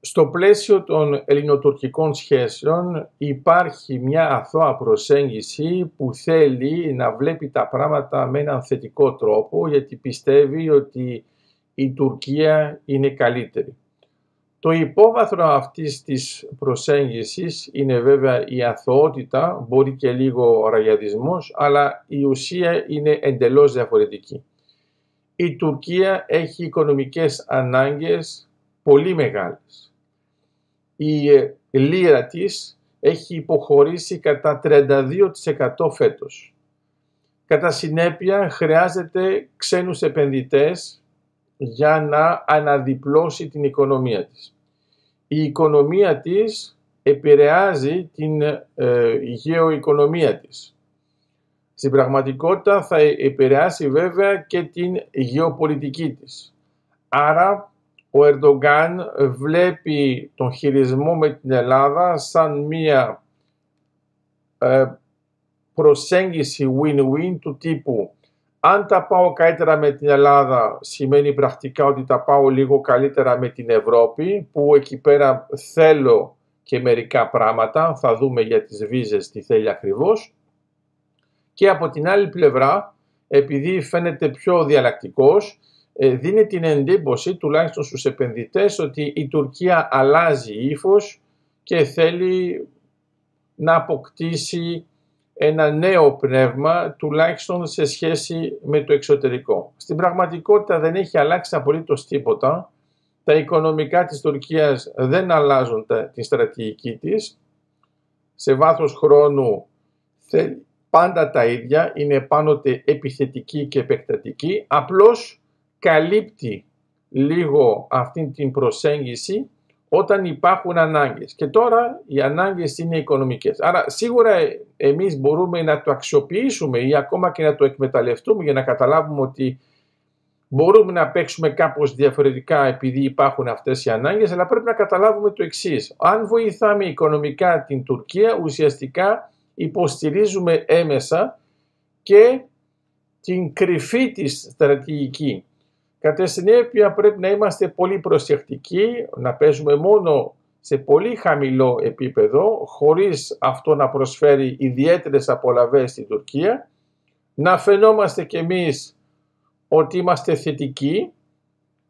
Στο πλαίσιο των ελληνοτουρκικών σχέσεων υπάρχει μια αθώα προσέγγιση που θέλει να βλέπει τα πράγματα με έναν θετικό τρόπο γιατί πιστεύει ότι η Τουρκία είναι καλύτερη. Το υπόβαθρο αυτής της προσέγγισης είναι βέβαια η αθωότητα, μπορεί και λίγο ραγιαδισμός, αλλά η ουσία είναι εντελώς διαφορετική. Η Τουρκία έχει οικονομικές ανάγκες πολύ μεγάλες. Η ε, λίρα της έχει υποχωρήσει κατά 32% φέτος. Κατά συνέπεια χρειάζεται ξένους επενδυτές για να αναδιπλώσει την οικονομία της. Η οικονομία της επηρεάζει την ε, γεωοικονομία της. Στην πραγματικότητα θα επηρεάσει βέβαια και την γεωπολιτική της. Άρα ο Ερντογκάν βλέπει τον χειρισμό με την Ελλάδα σαν μία ε, προσέγγιση win-win του τύπου. Αν τα πάω καλύτερα με την Ελλάδα σημαίνει πρακτικά ότι τα πάω λίγο καλύτερα με την Ευρώπη που εκεί πέρα θέλω και μερικά πράγματα, θα δούμε για τις βίζες τι θέλει ακριβώς. Και από την άλλη πλευρά επειδή φαίνεται πιο διαλλακτικός ε, δίνει την εντύπωση τουλάχιστον στους επενδυτές ότι η Τουρκία αλλάζει ύφος και θέλει να αποκτήσει ένα νέο πνεύμα τουλάχιστον σε σχέση με το εξωτερικό. Στην πραγματικότητα δεν έχει αλλάξει απολύτως τίποτα. Τα οικονομικά της Τουρκίας δεν αλλάζουν την στρατηγική της. Σε βάθος χρόνου θέλει πάντα τα ίδια, είναι πάντοτε επιθετική και επεκτατική. Απλώς καλύπτει λίγο αυτή την προσέγγιση όταν υπάρχουν ανάγκες. Και τώρα οι ανάγκες είναι οικονομικές. Άρα σίγουρα εμείς μπορούμε να το αξιοποιήσουμε ή ακόμα και να το εκμεταλλευτούμε για να καταλάβουμε ότι μπορούμε να παίξουμε κάπως διαφορετικά επειδή υπάρχουν αυτές οι ανάγκες, αλλά πρέπει να καταλάβουμε το εξής. Αν βοηθάμε οικονομικά την Τουρκία, ουσιαστικά υποστηρίζουμε έμεσα και την κρυφή της στρατηγική Κατά συνέπεια πρέπει να είμαστε πολύ προσεκτικοί, να παίζουμε μόνο σε πολύ χαμηλό επίπεδο, χωρίς αυτό να προσφέρει ιδιαίτερες απολαβές στην Τουρκία, να φαινόμαστε κι εμείς ότι είμαστε θετικοί,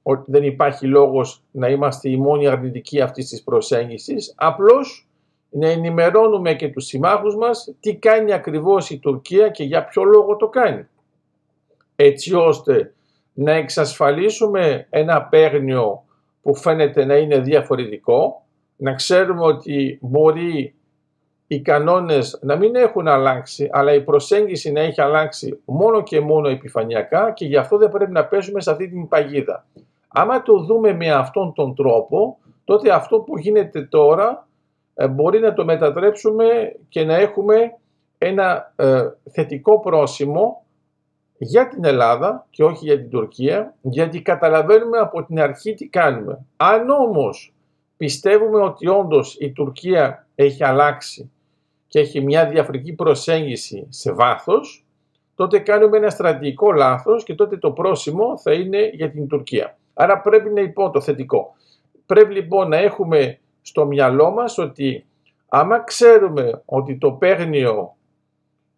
ότι δεν υπάρχει λόγος να είμαστε οι μόνοι αρνητικοί αυτής της προσέγγισης, απλώς να ενημερώνουμε και τους συμμάχους μας τι κάνει ακριβώς η Τουρκία και για ποιο λόγο το κάνει. Έτσι ώστε να εξασφαλίσουμε ένα παίγνιο που φαίνεται να είναι διαφορετικό, να ξέρουμε ότι μπορεί οι κανόνες να μην έχουν αλλάξει, αλλά η προσέγγιση να έχει αλλάξει μόνο και μόνο επιφανειακά και γι' αυτό δεν πρέπει να παίζουμε σε αυτή την παγίδα. Άμα το δούμε με αυτόν τον τρόπο, τότε αυτό που γίνεται τώρα ε, μπορεί να το μετατρέψουμε και να έχουμε ένα ε, θετικό πρόσημο για την Ελλάδα και όχι για την Τουρκία, γιατί καταλαβαίνουμε από την αρχή τι κάνουμε. Αν όμως πιστεύουμε ότι όντως η Τουρκία έχει αλλάξει και έχει μια διαφορετική προσέγγιση σε βάθος, τότε κάνουμε ένα στρατηγικό λάθος και τότε το πρόσημο θα είναι για την Τουρκία. Άρα πρέπει να υπό το θετικό. Πρέπει λοιπόν να έχουμε στο μυαλό μας ότι άμα ξέρουμε ότι το παίγνιο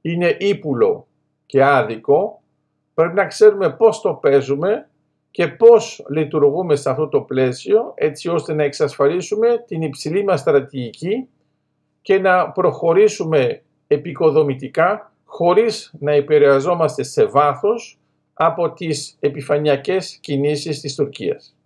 είναι ύπουλο και άδικο, Πρέπει να ξέρουμε πώς το παίζουμε και πώς λειτουργούμε σε αυτό το πλαίσιο έτσι ώστε να εξασφαλίσουμε την υψηλή μας στρατηγική και να προχωρήσουμε επικοδομητικά χωρίς να επηρεαζόμαστε σε βάθος από τις επιφανειακές κινήσεις της Τουρκίας.